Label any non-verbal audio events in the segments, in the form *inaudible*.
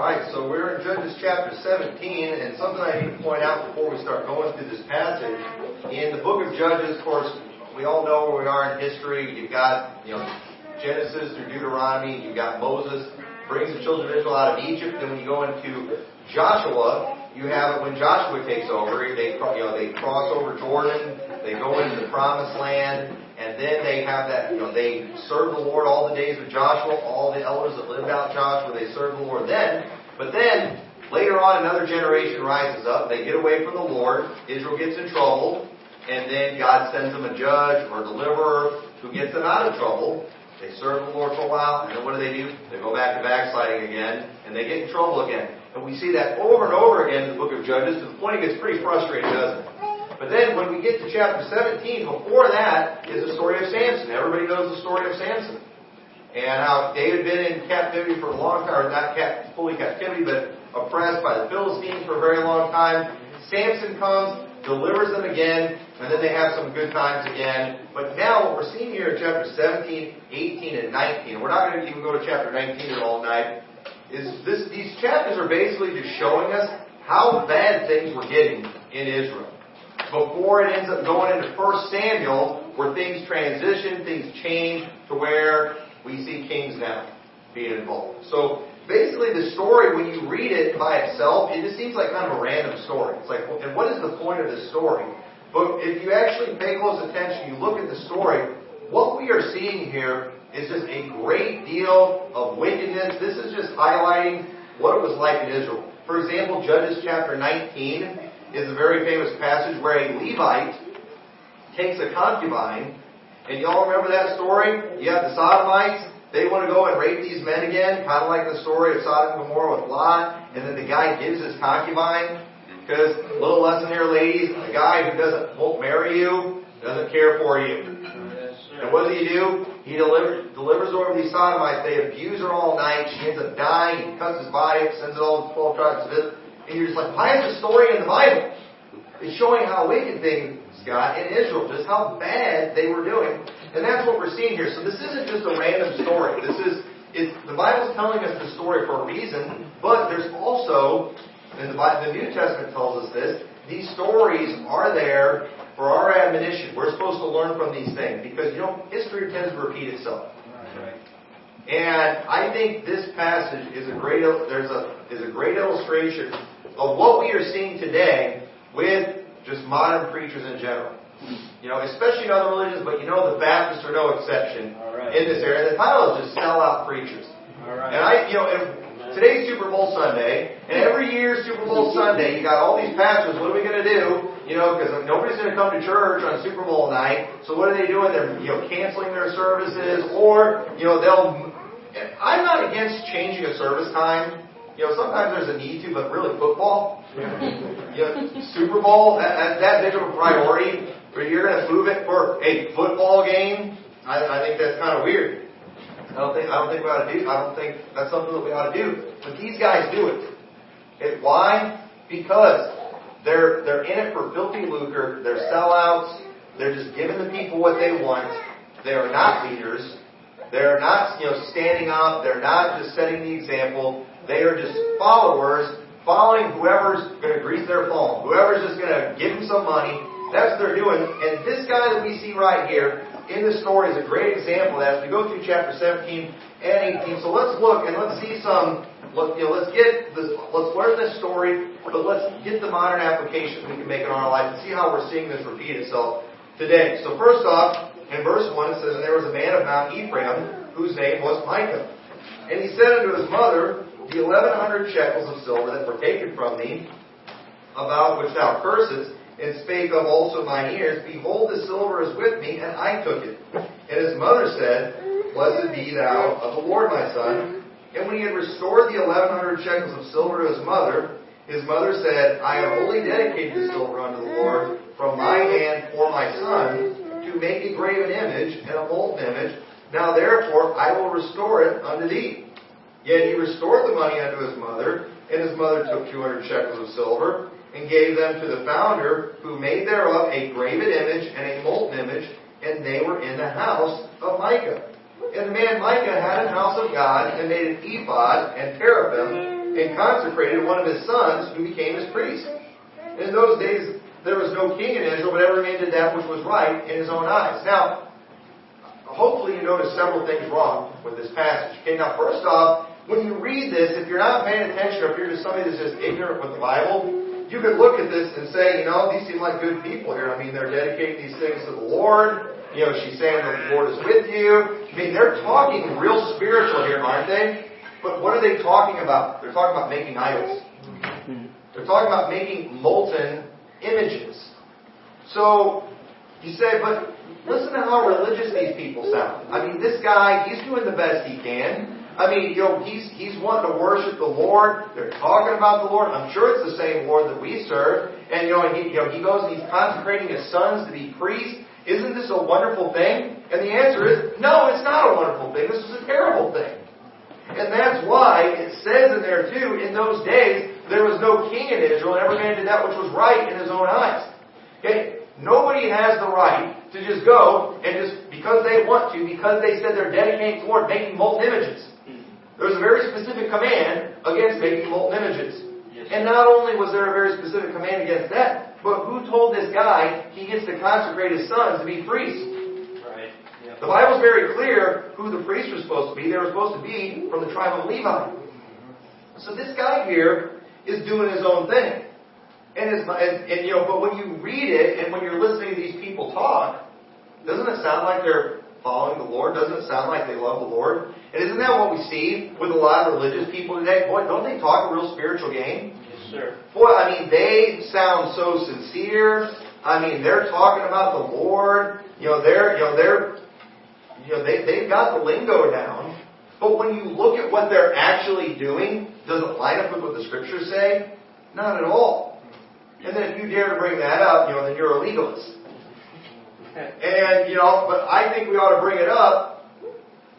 right, so we're in Judges chapter 17, and something I need to point out before we start going through this passage. In the book of Judges, of course, we all know where we are in history. You've got, you know, Genesis through Deuteronomy. You've got Moses brings the children of Israel out of Egypt. Then when you go into Joshua, you have it when Joshua takes over, they, you know, they cross over Jordan, they go into the promised land, and then they have that, you know, they serve the Lord all the days of Joshua, all the elders that lived out Joshua, they serve the Lord then. But then, later on, another generation rises up, they get away from the Lord, Israel gets in trouble, and then God sends them a judge or a deliverer who gets them out of trouble. They serve the Lord for a while, and then what do they do? They go back to backsliding again, and they get in trouble again. And we see that over and over again in the book of Judges to the point it gets pretty frustrating, doesn't it? But then when we get to chapter 17, before that is the story of Samson. Everybody knows the story of Samson. And how David had been in captivity for a long time, or not cap, fully captivity, but oppressed by the Philistines for a very long time. Samson comes, delivers them again, and then they have some good times again. But now what we're seeing here in chapter 17, 18, and 19, we're not going to even go to chapter 19 at all night, is this, these chapters are basically just showing us how bad things were getting in Israel before it ends up going into 1 Samuel, where things transition, things change to where we see kings now being involved. So basically, the story, when you read it by itself, it just seems like kind of a random story. It's like, and what is the point of this story? But if you actually pay close attention, you look at the story, what we are seeing here is just a great deal of wickedness. This is just highlighting what it was like in Israel. For example, Judges chapter 19 is a very famous passage where a Levite takes a concubine, and y'all remember that story? You have the Sodomites, they want to go and rape these men again, kind of like the story of Sodom and Gomorrah with Lot, and then the guy gives his concubine, because, a little lesson here, ladies, the guy who doesn't won't marry you doesn't care for you. And what does he do? He delivers, delivers over these sodomites. They abuse her all night. She ends up dying. He cuts his body up, sends it all to 12 tribes of Israel. And you're just like, why is the story in the Bible? It's showing how wicked things got in Israel, just how bad they were doing. And that's what we're seeing here. So this isn't just a random story. This is, it's, the Bible's telling us the story for a reason, but there's also, and the, the New Testament tells us this, these stories are there for our admonition. We're supposed to learn from these things because, you know, history tends to repeat itself. And I think this passage is a great there's a is a great illustration of what we are seeing today with just modern preachers in general. You know, especially in other religions, but you know the Baptists are no exception right. in this area. The title is just sellout preachers. And I, you know, today's Super Bowl Sunday, and every year Super Bowl Sunday, you got all these pastors. What are we going to do? You know, because nobody's going to come to church on Super Bowl night. So what are they doing? They're you know canceling their services, or you know they'll. I'm not against changing a service time. You know, sometimes there's a need to, but really football, *laughs* you know, Super Bowl, that, that, that big of a priority, but you're going to move it for a football game. I, I think that's kind of weird. I don't think I don't think we ought to do. I don't think that's something that we ought to do. But these guys do it. it why? Because they're they're in it for filthy lucre. They're sellouts. They're just giving the people what they want. They are not leaders. They're not you know standing up. They're not just setting the example. They are just followers following whoever's going to grease their palm, whoever's just going to give them some money. That's what they're doing. And this guy that we see right here in this story is a great example of that as we go through chapter 17 and 18. So let's look and let's see some. You know, let's get this. Let's learn this story, but let's get the modern applications we can make in our life and see how we're seeing this repeat itself today. So first off, in verse one it says, "And there was a man of Mount Ephraim whose name was Micah, and he said unto his mother." The eleven hundred shekels of silver that were taken from thee, about which thou cursest, and spake of also mine ears, Behold, the silver is with me, and I took it. And his mother said, Blessed be thou of the Lord, my son. And when he had restored the eleven hundred shekels of silver to his mother, his mother said, I have only dedicated the silver unto the Lord from my hand for my son, to make a graven image and a molten image. Now therefore I will restore it unto thee. Yet he restored the money unto his mother, and his mother took two hundred shekels of silver, and gave them to the founder, who made thereof a graven image and a molten image, and they were in the house of Micah. And the man Micah had an house of God, and made an ephod and teraphim, and consecrated one of his sons who became his priest. In those days, there was no king in Israel, but every man did that which was right in his own eyes. Now, hopefully you notice several things wrong with this passage. Okay, now first off, when you read this, if you're not paying attention or if you're just somebody that's just ignorant with the Bible, you could look at this and say, you know, these seem like good people here. I mean, they're dedicating these things to the Lord. You know, she's saying that the Lord is with you. I mean, they're talking real spiritual here, aren't they? But what are they talking about? They're talking about making idols. They're talking about making molten images. So, you say, but listen to how religious these people sound. I mean, this guy, he's doing the best he can. I mean, you know, he's, he's wanting to worship the Lord. They're talking about the Lord. I'm sure it's the same Lord that we serve. And, you know, he, you know, he goes and he's consecrating his sons to be priests. Isn't this a wonderful thing? And the answer is, no, it's not a wonderful thing. This is a terrible thing. And that's why it says in there too, in those days, there was no king in Israel, and every man did that which was right in his own eyes. Okay? Nobody has the right to just go and just, because they want to, because they said they're dedicating to making molten images. There's a very specific command against making molten images. And not only was there a very specific command against that, but who told this guy he gets to consecrate his sons to be priests? Right. The Bible's very clear who the priests were supposed to be. They were supposed to be from the tribe of Levi. Mm-hmm. So this guy here is doing his own thing. And, and, and you know, but when you read it and when you're listening to these people talk, doesn't it sound like they're following the Lord? Doesn't it sound like they love the Lord? And isn't that what we see with a lot of religious people today? Boy, don't they talk a real spiritual game? Yes, sir. Boy, I mean, they sound so sincere. I mean, they're talking about the Lord. You know, they're, you know, they're, you know, they, they've got the lingo down. But when you look at what they're actually doing, does it line up with what the scriptures say? Not at all. And then if you dare to bring that up, you know, then you're a legalist. And, you know, but I think we ought to bring it up.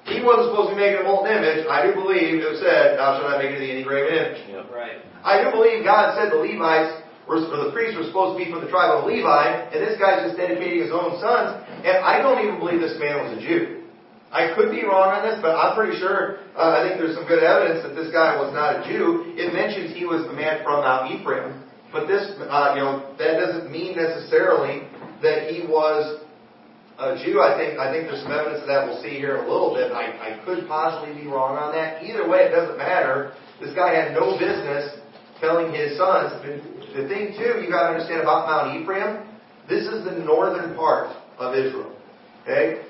He wasn't supposed to be making a molten image. I do believe it said, Thou shalt not make it any graven image. Yep. Right. I do believe God said the Levites were, or the priests were supposed to be from the tribe of Levi, and this guy's just dedicating his own sons. And I don't even believe this man was a Jew. I could be wrong on this, but I'm pretty sure, uh, I think there's some good evidence that this guy was not a Jew. It mentions he was the man from Mount Ephraim. But this, uh, you know, that doesn't mean necessarily that he was Uh, a Jew. I think I think there's some evidence of that we'll see here in a little bit. I, I could possibly be wrong on that. Either way, it doesn't matter. This guy had no business telling his sons. The thing too, you got to understand about Mount Ephraim. This is the northern part of Israel. Okay,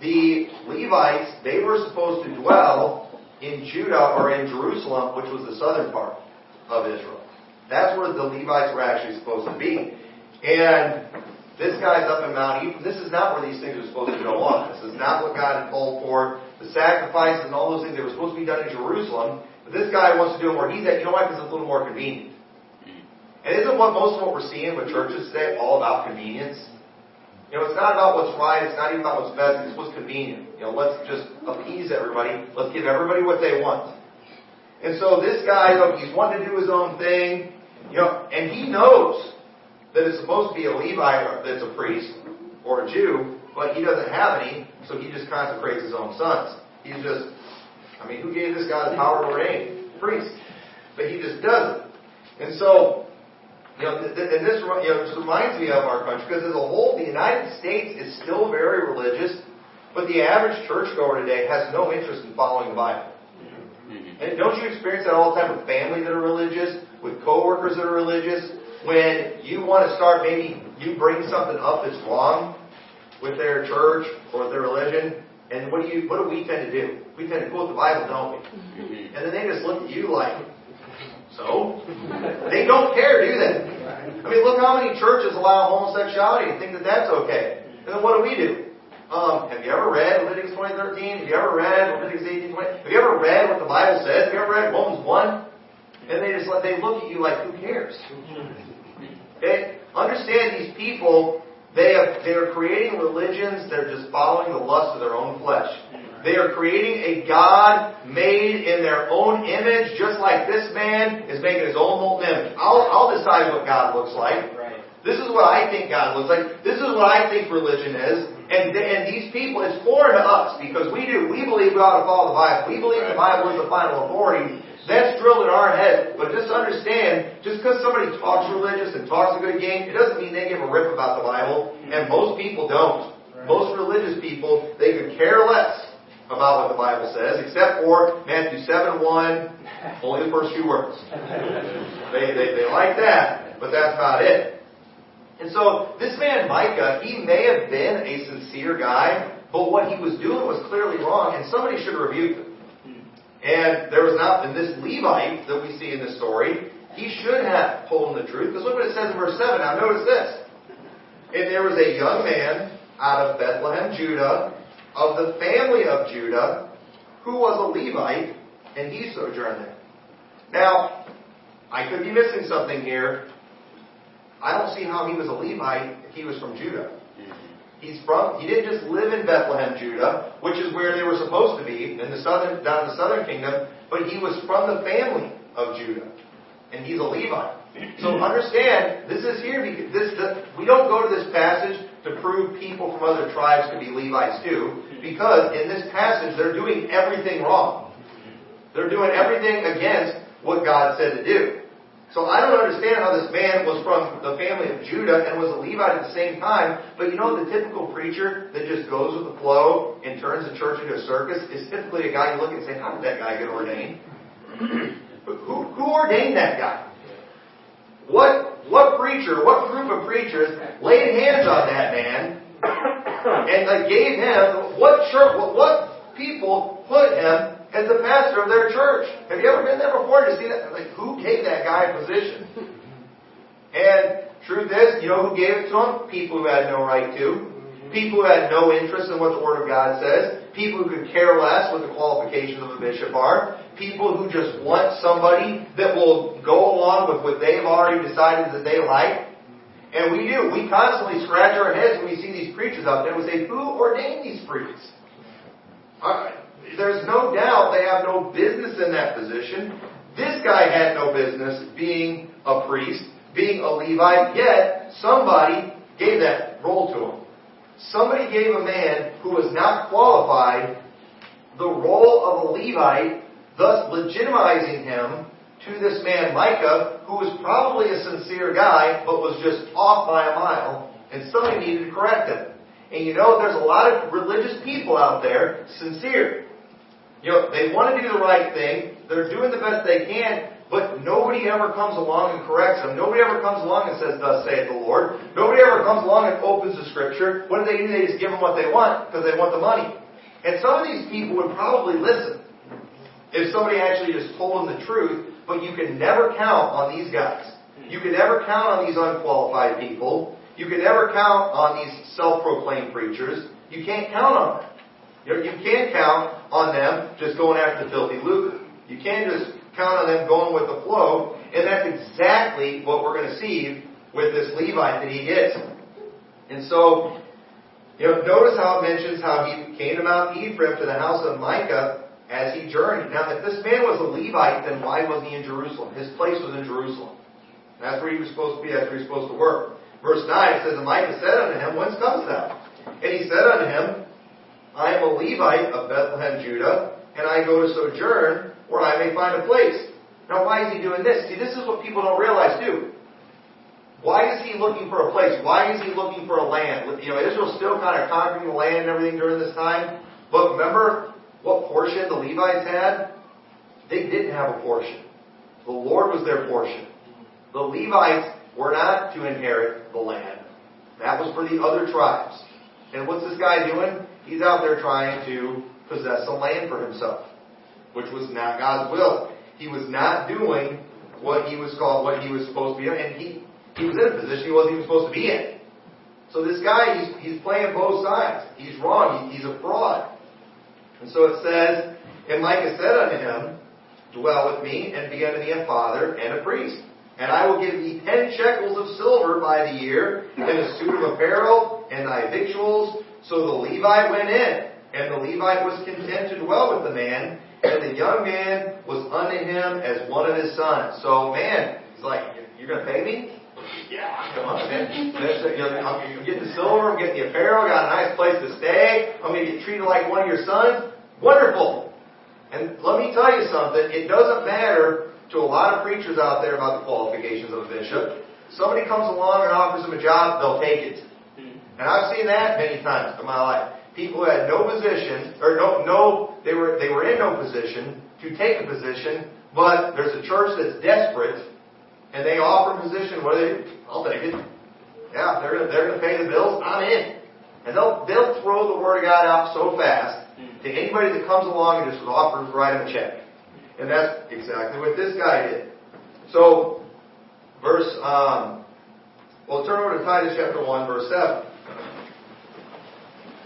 the Levites they were supposed to dwell in Judah or in Jerusalem, which was the southern part of Israel. That's where the Levites were actually supposed to be. And this guy's up in Mount Ephraim. This is not where these things are supposed to go on. This is not what God had called for. The sacrifices and all those things, they were supposed to be done in Jerusalem. But this guy wants to do them where he's at. You know why? Because it's a little more convenient. And isn't what most of what we're seeing with churches today all about convenience? You know, it's not about what's right. It's not even about what's best. It's what's convenient. You know, let's just appease everybody. Let's give everybody what they want. And so this guy, look, he's wanting to do his own thing. You know, and he knows that it's supposed to be a Levite that's a priest or a Jew, but he doesn't have any, so he just consecrates his own sons. He's just, I mean, who gave this guy the power to ordain? Priest. But he just doesn't. And so, you know, and this you know, just reminds me of our country, because as a whole, the United States is still very religious, but the average churchgoer today has no interest in following the Bible. Mm-hmm. And don't you experience that all the time with family that are religious, with coworkers that are religious? When you want to start, maybe you bring something up that's wrong with their church or their religion, and what do you? What do we tend to do? We tend to quote the Bible, don't we? And then they just look at you like, so? They don't care, do they? I mean, look how many churches allow homosexuality and think that that's okay. And then what do we do? Um, have you ever read Leviticus 2013? Have you ever read Leviticus 18, 20? Have you ever read what the Bible says? Have you ever read Romans 1? And they just let, they look at you like, who cares? Okay? Understand these people, they have, they are creating religions, they're just following the lust of their own flesh. They are creating a God made in their own image, just like this man is making his own molten image. I'll, I'll decide what God looks like. Right. This is what I think God looks like. This is what I think religion is. And, and these people, it's foreign to us because we do. We believe we ought to follow the Bible. We believe the Bible is the final authority. That's drilled in our heads. But just understand, just because somebody talks religious and talks a good game, it doesn't mean they give a rip about the Bible. And most people don't. Most religious people, they could care less about what the Bible says, except for Matthew 7 1, only the first few words. They, they, they like that, but that's about it. And so, this man Micah, he may have been a sincere guy, but what he was doing was clearly wrong, and somebody should have rebuked him. And there was not, and this Levite that we see in the story, he should have told him the truth. Because look what it says in verse 7. Now notice this. And there was a young man out of Bethlehem, Judah, of the family of Judah, who was a Levite, and he sojourned there. Now, I could be missing something here. I don't see how he was a Levite if he was from Judah. He's from, he didn't just live in Bethlehem, Judah, which is where they were supposed to be, in the southern, down in the southern kingdom, but he was from the family of Judah. And he's a Levite. So understand, this is here because this, the, we don't go to this passage to prove people from other tribes can be Levites too, because in this passage they're doing everything wrong. They're doing everything against what God said to do. So I don't understand how this man was from the family of Judah and was a Levite at the same time, but you know the typical preacher that just goes with the flow and turns the church into a circus is typically a guy you look at and say, how did that guy get ordained? *clears throat* who, who ordained that guy? What, what preacher, what group of preachers laid hands on that man and like, gave him, what church, what, what people put him as the pastor of their church. Have you ever been there to see that? Like, who gave that guy a position? And truth is, you know who gave it to him? People who had no right to. Mm-hmm. People who had no interest in what the Word of God says. People who could care less what the qualifications of a bishop are. People who just want somebody that will go along with what they've already decided that they like. And we do. We constantly scratch our heads when we see these preachers out there. We say, who ordained these priests? Uh, there's no doubt they have no business in that position. This guy had no business being a priest, being a Levite, yet somebody gave that role to him. Somebody gave a man who was not qualified the role of a Levite, thus legitimizing him to this man Micah, who was probably a sincere guy, but was just off by a mile, and somebody needed to correct him. And you know, there's a lot of religious people out there, sincere, you know, they want to do the right thing. They're doing the best they can, but nobody ever comes along and corrects them. Nobody ever comes along and says, Thus saith the Lord. Nobody ever comes along and opens the scripture. What do they do? They just give them what they want because they want the money. And some of these people would probably listen if somebody actually just told them the truth, but you can never count on these guys. You can never count on these unqualified people. You can never count on these self-proclaimed preachers. You can't count on them. You, can't count on them just going after the filthy lucre. You can't just count on them going with the flow, and that's exactly what we're going to see with this Levite that he gets. And so, you know, notice how it mentions how he came to Mount Ephraim to the house of Micah as he journeyed. Now, if this man was a Levite, then why wasn't he in Jerusalem? His place was in Jerusalem. That's where he was supposed to be. That's where he was supposed to work. Verse 9 it says, And Micah said unto him, Whence comest thou? And he said unto him, I am a Levite of Bethlehem, Judah, and I go to sojourn where I may find a place. Now, why is he doing this? See, this is what people don't realize too. Why is he looking for a place? Why is he looking for a land? You know, Israel's still kind of conquering the land and everything during this time. But remember what portion the Levites had? They didn't have a portion. The Lord was their portion. The Levites were not to inherit the land. That was for the other tribes. And what's this guy doing? He's out there trying to possess some land for himself, which was not God's will. He was not doing what he was called, what he was supposed to be in, and he, he was in a position he wasn't even supposed to be in. So this guy, he's, he's playing both sides. He's wrong. He, he's a fraud. And so it says, And Micah said unto him, Dwell with me, and be unto me a father and a priest. And I will give thee ten shekels of silver by the year, and a suit of apparel, and thy victuals. So the Levite went in, and the Levite was content to dwell with the man, and the young man was unto him as one of his sons. So, man, he's like, You're going to pay me? Yeah, come on, man. I'm getting the silver, I'm getting the apparel, got a nice place to stay, I'm going to get treated like one of your sons. Wonderful. And let me tell you something, it doesn't matter to a lot of preachers out there about the qualifications of a bishop. Somebody comes along and offers them a job, they'll take it. Mm-hmm. And I've seen that many times in my life. People who had no position, or no, no, they were, they were in no position to take a position, but there's a church that's desperate, and they offer a position, what do they do? I'll take it. Yeah, they're gonna, they're gonna pay the bills, I'm in. And they'll, they'll throw the Word of God out so fast to anybody that comes along and just offers write them a check. And that's exactly what this guy did. So, verse, um, well, turn over to Titus chapter 1, verse 7.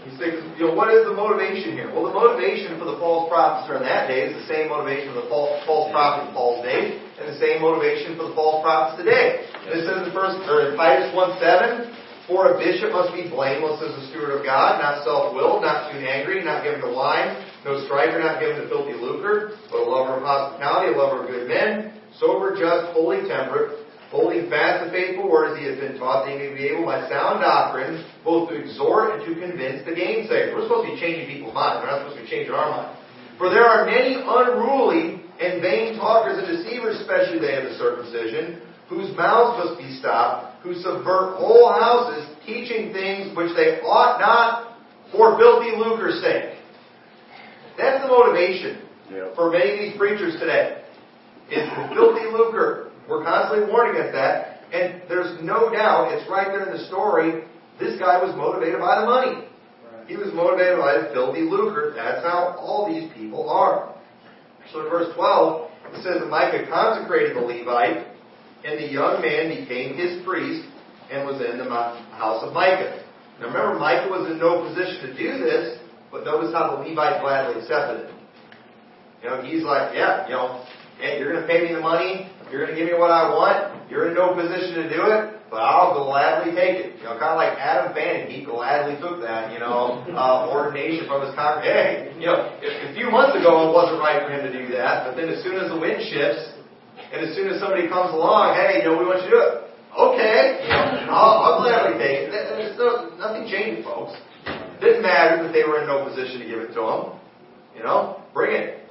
He says, you know, what is the motivation here? Well, the motivation for the false prophets during that day is the same motivation for the false, false prophet in Paul's day, and the same motivation for the false prophets today. This says in first, or in Titus 1 7, for a bishop must be blameless as a steward of God, not self-willed, not too angry, not given to wine, no striker, not given to filthy lucre, but a lover of hospitality, a lover of good men, sober, just, fully temperate, holding fast the faithful word as he has been taught, that he may be able by sound doctrine both to exhort and to convince the gainsayer. We're supposed to be changing people's minds. We're not supposed to be changing our minds. For there are many unruly and vain talkers and deceivers, especially they of the circumcision, whose mouths must be stopped, who subvert whole houses, teaching things which they ought not for filthy lucre's sake. That's the motivation yep. for many of these preachers today. Is filthy lucre. We're constantly warning against that. And there's no doubt, it's right there in the story, this guy was motivated by the money. He was motivated by the filthy lucre. That's how all these people are. So in verse 12, it says that Micah consecrated the Levite, and the young man became his priest and was in the house of Micah. Now remember, Micah was in no position to do this, but notice how the Levite gladly accepted it. You know, he's like, yeah, you know, hey, you're going to pay me the money. You're going to give me what I want. You're in no position to do it, but I'll gladly take it. You know, kind of like Adam Fannin, he gladly took that, you know, *laughs* uh, ordination from his congregation. Hey, you know, a few months ago it wasn't right for him to do that, but then as soon as the wind shifts, and as soon as somebody comes along, hey, you know, we want you to do it. Okay, you know, I'll, I'll gladly take it. There's no, nothing changed, folks. It didn't matter that they were in no position to give it to him. You know, bring it.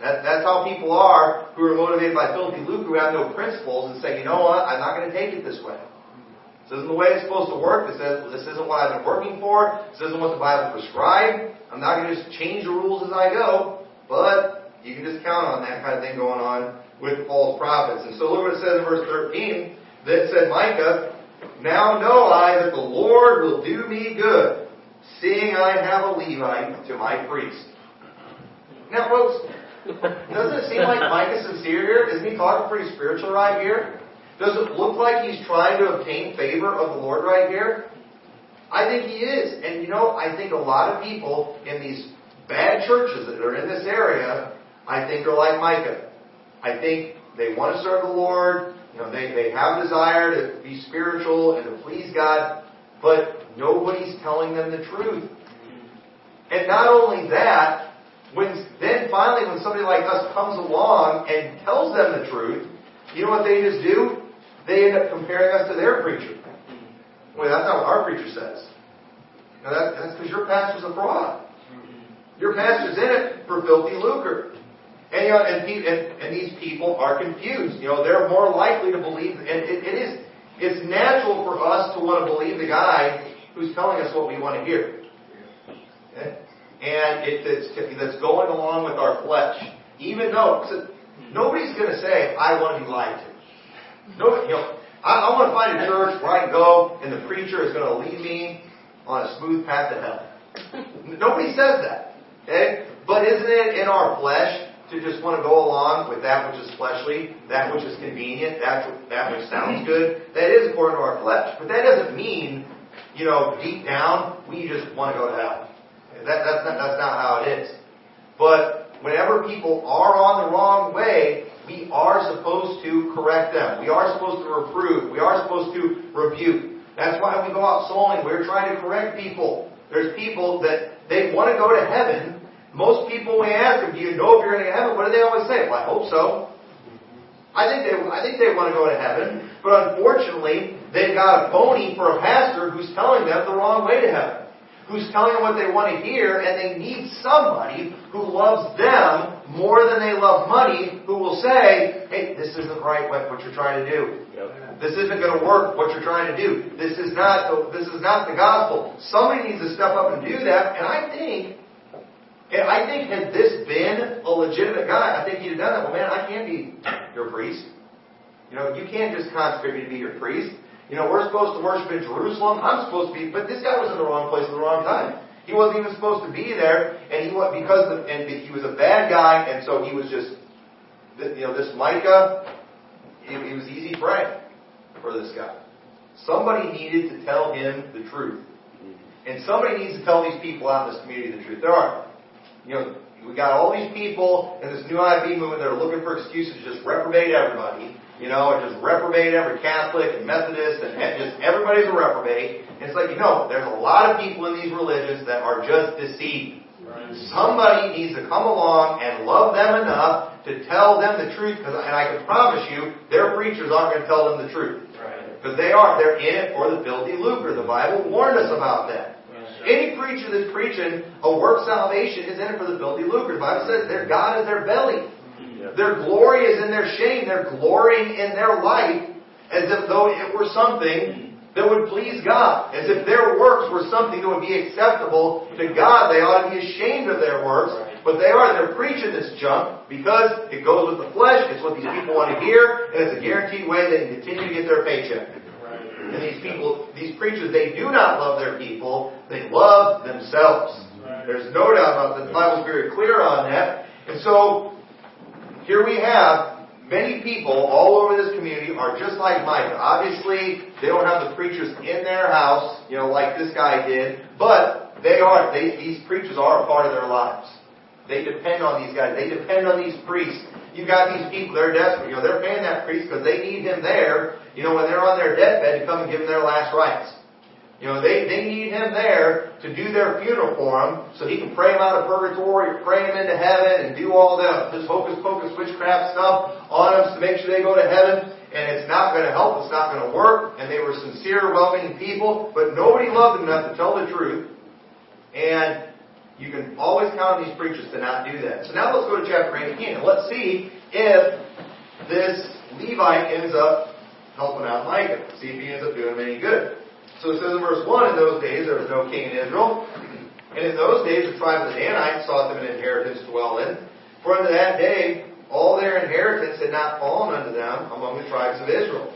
That, that's how people are who are motivated by filthy lucre, who have no principles, and say, you know what, I'm not going to take it this way. This isn't the way it's supposed to work. This, is, this isn't what I've been working for. This isn't what the Bible prescribed. I'm not going to just change the rules as I go. But you can just count on that kind of thing going on with false prophets. And so look what it says in verse 13. That said Micah, Now know I that the Lord will do me good, seeing I have a Levite to my priest. Now, folks, doesn't it seem like Mike is sincere here? Isn't he talking pretty spiritual right here? Does it look like he's trying to obtain favor of the Lord right here? I think he is. And you know, I think a lot of people in these bad churches that are in this area, I think are like Micah. I think they want to serve the Lord. You know, they, they have desire to be spiritual and to please God, but nobody's telling them the truth. And not only that, when then finally when somebody like us comes along and tells them the truth, you know what they just do? They end up comparing us to their preacher. Well, that's not what our preacher says. Now that, that's because your pastor's a fraud. Your pastor's in it for filthy lucre. And, you know, and, and, and these people are confused. You know, they're more likely to believe, and it, it is, it's natural for us to want to believe the guy who's telling us what we want to hear. And it, it's, that's going along with our flesh. Even though nobody's going to say, "I want to be lied to." No, you know, I, I want to find a church where I can go and the preacher is going to lead me on a smooth path to hell. *laughs* Nobody says that. Okay? But isn't it in our flesh to just want to go along with that which is fleshly, that which is convenient, that, that which sounds good? That is according to our flesh. But that doesn't mean, you know, deep down, we just want to go to hell. That, that's, not, that's not how it is. But whenever people are on the wrong way, we are supposed to correct them. We are supposed to reprove. We are supposed to rebuke. That's why we go out souling. We're trying to correct people. There's people that they want to go to heaven. Most people, we ask them, "Do you know if you're going to heaven?" What do they always say? Well, I hope so. I think they, I think they want to go to heaven, but unfortunately, they've got a phony for a pastor who's telling them the wrong way to heaven who's telling them what they want to hear, and they need somebody who loves them more than they love money who will say, hey, this isn't right what, what you're trying to do. Yep. This isn't going to work what you're trying to do. This is not this is not the gospel. Somebody needs to step up and do that. And I think, and I think had this been a legitimate guy, I think he'd have done that. Well, man, I can't be your priest. You know, you can't just consecrate me to be your priest. You know, we're supposed to worship in Jerusalem. I'm supposed to be, but this guy was in the wrong place at the wrong time. He wasn't even supposed to be there, and he was because and he was a bad guy, and so he was just, you know, this Micah, it, it was easy prey for this guy. Somebody needed to tell him the truth, and somebody needs to tell these people out in this community the truth. There are, you know, we got all these people in this new IB movement that are looking for excuses to just reprobate everybody you know, and just reprobate every Catholic and Methodist and just everybody's a reprobate. And it's like, you know, there's a lot of people in these religions that are just deceived. Right. Somebody needs to come along and love them enough to tell them the truth, Cause, and I can promise you, their preachers aren't going to tell them the truth. Because they are, they're in it for the filthy lucre. The Bible warned us about that. Any preacher that's preaching a work salvation is in it for the filthy lucre. The Bible says their God is their belly. Their glory is in their shame. They're glorying in their life as if though it were something that would please God. As if their works were something that would be acceptable to God. They ought to be ashamed of their works. But they are. They're preaching this junk because it goes with the flesh. It's what these people want to hear. And it's a guaranteed way they can continue to get their paycheck. And these people, these preachers, they do not love their people. They love themselves. There's no doubt about that. The Bible's very clear on that. And so, here we have many people all over this community are just like Micah. Obviously, they don't have the preachers in their house, you know, like this guy did, but they are, they, these preachers are a part of their lives. They depend on these guys. They depend on these priests. You've got these people, they're desperate. You know, they're paying that priest because they need him there, you know, when they're on their deathbed to come and give them their last rites. You know, they, they need him there to do their funeral for them so he can pray them out of purgatory or pray them into heaven and do all the, this hocus pocus witchcraft stuff on them to make sure they go to heaven. And it's not going to help. It's not going to work. And they were sincere, welcoming people, but nobody loved them enough to tell the truth. And you can always count on these preachers to not do that. So now let's go to chapter 18 and let's see if this Levite ends up helping out Micah. See if he ends up doing him any good. So it says in verse 1, in those days there was no king in Israel. And in those days the tribe of the Danites sought them an inheritance to dwell in. For unto that day all their inheritance had not fallen unto them among the tribes of Israel.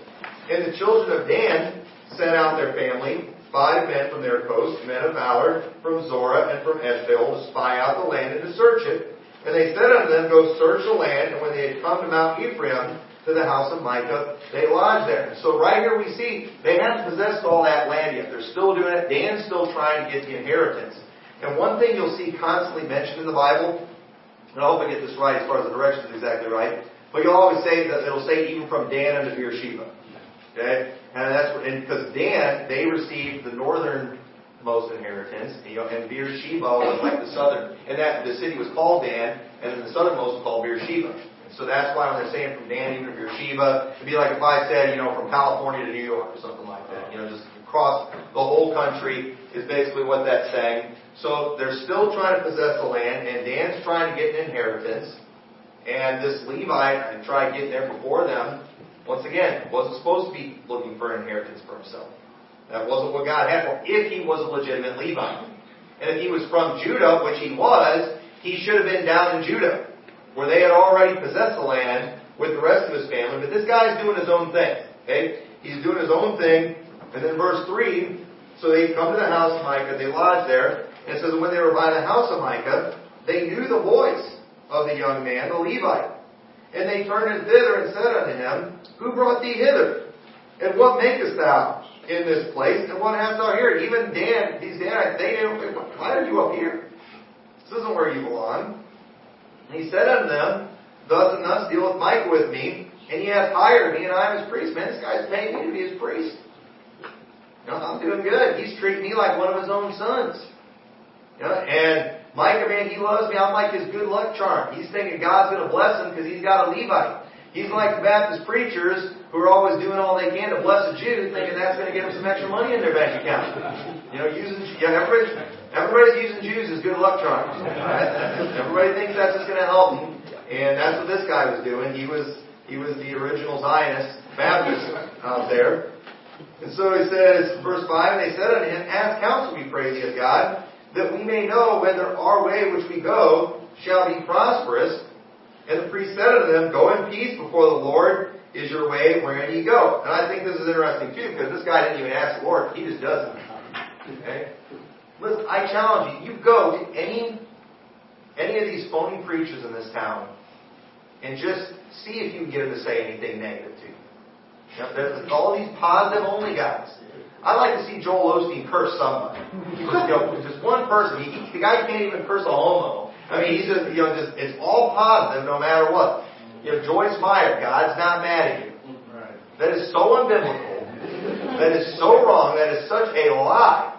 And the children of Dan sent out their family, five men from their coast, men of valor, from Zorah and from Eshtaol, to spy out the land and to search it. And they said unto them, Go search the land. And when they had come to Mount Ephraim, to the house of Micah. They lodged there. So right here we see they haven't possessed all that land yet. They're still doing it. Dan's still trying to get the inheritance. And one thing you'll see constantly mentioned in the Bible, and I hope I get this right as far as the direction is exactly right, but you'll always say that it'll say even from Dan unto Beersheba. Okay? And that's and because Dan, they received the northern most inheritance, you know, and Beersheba was like the southern. And that the city was called Dan, and then the southernmost was called Beersheba. So that's why when they're saying from Dan, even if Sheba, it'd be like if I said, you know, from California to New York or something like that. You know, just across the whole country is basically what that's saying. So they're still trying to possess the land, and Dan's trying to get an inheritance. And this Levite tried getting there before them. Once again, wasn't supposed to be looking for an inheritance for himself. That wasn't what God had for him, if he was a legitimate Levite. And if he was from Judah, which he was, he should have been down in Judah where they had already possessed the land with the rest of his family, but this guy's doing his own thing. Okay? He's doing his own thing. And then verse 3, so they come to the house of Micah, they lodge there, and it says when they were by the house of Micah, they knew the voice of the young man, the Levite. And they turned thither and said unto him, Who brought thee hither? And what makest thou in this place? And what hast thou here? Even Dan, these Danites, they knew, why are you up here? This isn't where you belong. And he said unto them, Thus and thus dealeth Micah with me, and he hath hired me, and I am his priest. Man, this guy's paying me to be his priest. You know, I'm doing good. He's treating me like one of his own sons. You know, and Micah, man, he loves me. I'm like his good luck charm. He's thinking God's going to bless him because he's got a Levite. He's like the Baptist preachers who are always doing all they can to bless a Jew, thinking that's going to give them some extra money in their bank account. You know, using yeah, everybody, everybody's using Jews as good luck charms. Right? Everybody thinks that's just going to help them. And that's what this guy was doing. He was he was the original Zionist Baptist out there. And so he says, verse 5, and they said unto him, Ask counsel, we pray thee of God, that we may know whether our way which we go shall be prosperous. And the priest said unto them, Go in peace before the Lord is your way wherein ye go. And I think this is interesting too, because this guy didn't even ask the Lord, he just does it. Okay? Listen, I challenge you, you go to any any of these phony preachers in this town and just see if you can get them to say anything negative to you. know, there's all these positive only guys. I like to see Joel Osteen curse somebody. Just, you know, just one person. He, the guy can't even curse a homo. I mean, he's just, you know, just, it's all positive no matter what. You know, Joyce Meyer, God's not mad at you. That is so unbiblical. That is so wrong. That is such a lie.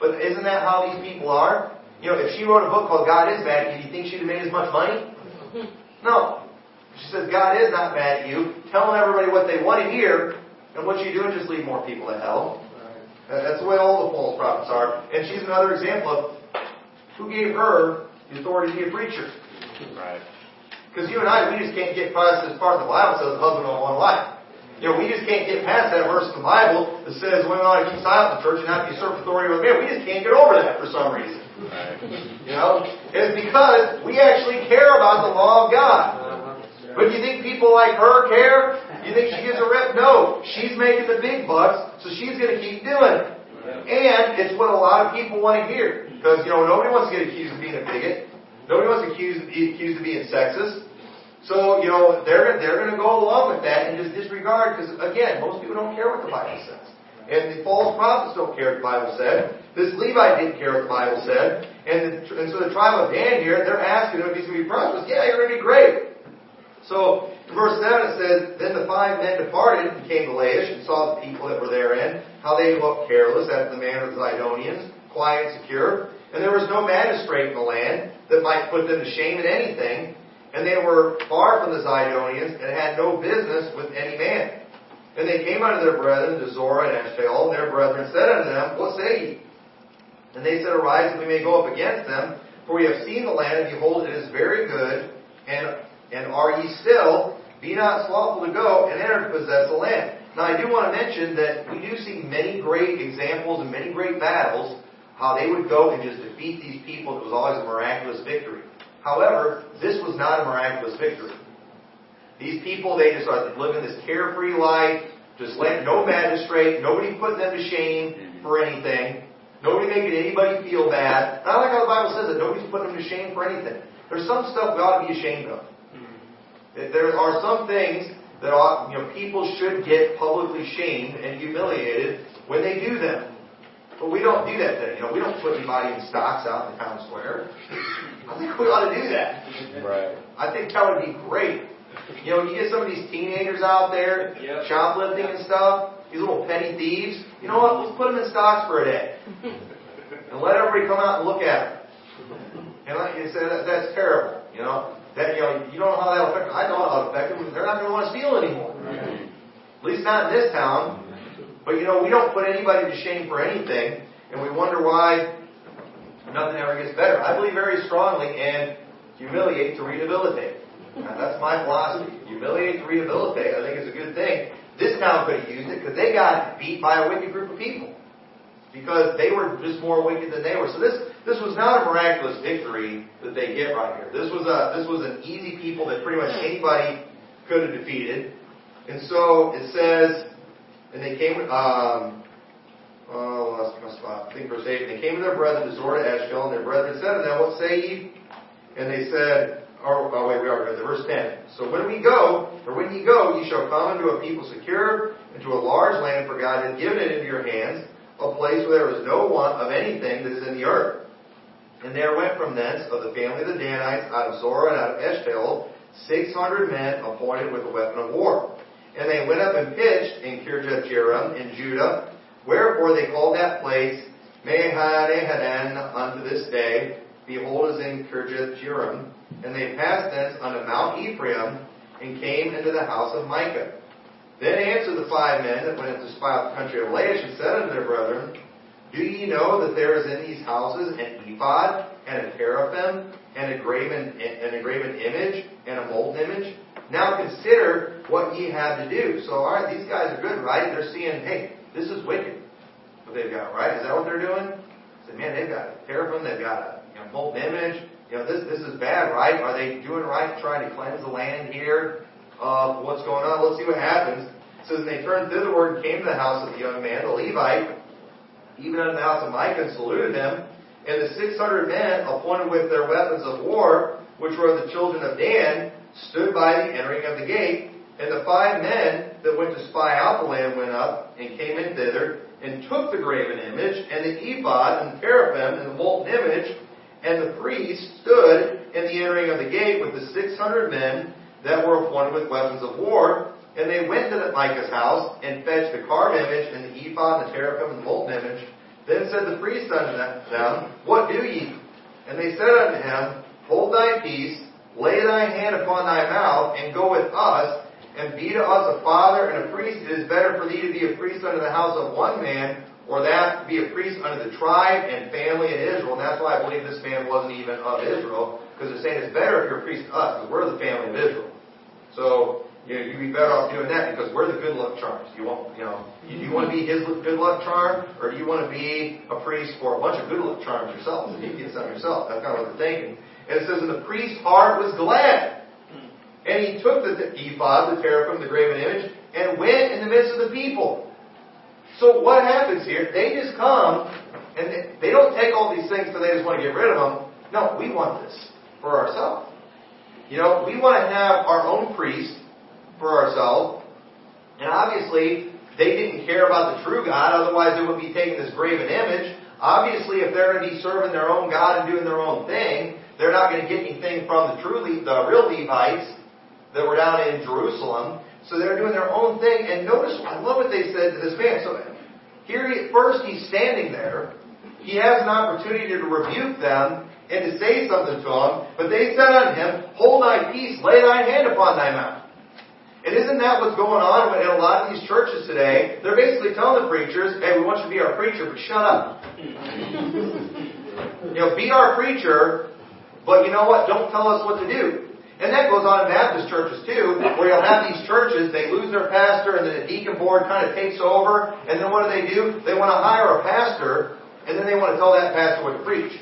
But isn't that how these people are? You know, if she wrote a book called God is Mad at You, do you think she'd have made as much money? *laughs* No. She says God is not mad at you, telling everybody what they want to hear, and what you do is just lead more people to hell. That's the way all the false prophets are. And she's another example of who gave her the authority to be a preacher. Right. Because you and I, we just can't get past this part of the Bible says husband on one wife. You know, we just can't get past that verse in the Bible that says women ought to keep silent in the church and not usurp authority over men. We just can't get over that for some reason. Right. You know, it's because we actually care about the law of God. Uh-huh. But you think people like her care? You think she gets a rep? No. She's making the big bucks, so she's going to keep doing it. And it's what a lot of people want to hear. Because, you know, nobody wants to get accused of being a bigot. Nobody wants to accuse, be accused of being sexist. So, you know, they're, they're going to go along with that and just disregard, because again, most people don't care what the Bible says. And the false prophets don't care what the Bible said. This Levi didn't care what the Bible said. And, the, and so the tribe of Dan here, they're asking him if he's going to be prosperous. Yeah, you're going to be great. So, in verse 7 it says, Then the five men departed and came to Laish and saw the people that were therein, how they looked careless after the manner of the Zidonians, quiet and secure. And there was no magistrate in the land that might put them to shame in anything, and they were far from the Zidonians and had no business with any man. And they came unto their brethren to Zorah and Eshtaol, and their brethren said unto them, What say ye? And they said, Arise, that we may go up against them, for we have seen the land, and behold, it is very good, and, and are ye still? Be not slothful to go and enter to possess the land. Now, I do want to mention that we do see many great examples and many great battles, how they would go and just defeat these people. It was always a miraculous victory. However, this was not a miraculous victory. These people, they just are living this carefree life, just let no magistrate, nobody putting them to shame for anything, nobody making anybody feel bad. And I like how the Bible says that nobody's putting them to shame for anything. There's some stuff we ought to be ashamed of. Hmm. There are some things that ought, you know, people should get publicly shamed and humiliated when they do them. But we don't do that today. You know, we don't put anybody in stocks out in the town square. I think we ought to do that. Right. I think that would be great. You know, when you get some of these teenagers out there Yep. shoplifting and stuff, these little petty thieves. You know what? Let's put them in stocks for a day. *laughs* And let everybody come out and look at them. And like you said, that, that's terrible. You know, that you know, you don't know how that'll affect them. I know how it'll affect them. They're not going to want to steal anymore. At least not in this town. But you know, we don't put anybody to shame for anything, and we wonder why nothing ever gets better. I believe very strongly in humiliate to rehabilitate. Now, that's my philosophy. Humiliate to rehabilitate. I think it's a good thing. This town could have used it because they got beat by a wicked group of people because they were just more wicked than they were. So this this was not a miraculous victory that they get right here. This was a this was an easy people that pretty much anybody could have defeated. And so it says, and they came. Um, oh, lost my spot. I think verse eight. And they came to their brethren to Zorah Eshtaol, and their brethren said to them, What say ye? And they said, Oh, oh wait, we are good. Verse ten. So when we go, or when ye go, ye shall come into a people secure, into a large land, for God hath given it into your hands, a place where there is no want of anything that is in the earth. And there went from thence of the family of the Danites out of Zorah and out of Eshtaol six hundred men appointed with a weapon of war. And they went up and pitched in Kirjath Jearim in Judah. Wherefore they called that place Mahanehdan unto this day. Behold, is in Kirjath Jearim. And they passed thence unto Mount Ephraim and came into the house of Micah. Then answered the five men that went to spy out the country of Laish and said unto their brethren, Do ye know that there is in these houses an ephod and a teraphim and a graven, an engraven image and a molten image? Now consider what ye have to do. So, all right, these guys are good, right? They're seeing, hey, this is wicked. What they've got, right? Is that what they're doing? Say, man, they've got a teraphim, they've got a you know, molten image. You know, this this is bad, right? Are they doing right, trying to cleanse the land here? Uh, what's going on? Let's see what happens. Says, and they turned thitherward and came to the house of the young man, the Levite, even unto the house of Micah, and saluted him. And the six hundred men, appointed with their weapons of war, which were the children of Dan, stood by the entering of the gate. And the five men that went to spy out the land went up and came in thither, and took the graven image, and the ephod, and the teraphim, and the molten image, and the priest stood in the entering of the gate with the six hundred men that were appointed with weapons of war. And they went to the Micah's house and fetched the carved image and the ephod, and the teraphim, and the molten image. Then said the priest unto them, What do ye? And they said unto him, Hold thy peace, lay thy hand upon thy mouth, and go with us, and be to us a father and a priest. It is better for thee to be a priest unto the house of one man, or that be a priest unto the tribe and family in Israel. And that's why I believe this man wasn't even of Israel, because they're saying it's better if you're a priest to us, because we're the family of Israel. So you know, you'd be better off doing that because we're the good luck charms. You want, you know, do you want to be his good luck charm, or do you want to be a priest for a bunch of good luck charms yourself? You get some yourself. That's kind of what they're thinking. And it says, and the priest's heart was glad. And he took the ephod, the teraphim, the graven image, and went in the midst of the people. So what happens here? They just come, and they don't take all these things because they just want to get rid of them. No, we want this for ourselves. You know, we want to have our own priest for ourselves. And obviously, they didn't care about the true God, otherwise they wouldn't be taking this graven image. Obviously, if they're going to be serving their own God and doing their own thing, they're not going to get anything from the true, the real Levites that were down in Jerusalem. So they're doing their own thing. And notice, I love what they said to this man. So here, he, first he's standing there. He has an opportunity to rebuke them and to say something to them. But they said unto him, Hold thy peace, lay thy hand upon thy mouth. And isn't that what's going on in a lot of these churches today? They're basically telling the preachers, hey, we want you to be our preacher, but shut up. *laughs* you know, be our preacher, but you know what? Don't tell us what to do. And that goes on in Baptist churches too, where you'll have these churches, they lose their pastor, and then the deacon board kind of takes over, and then what do they do? They want to hire a pastor, and then they want to tell that pastor what to preach.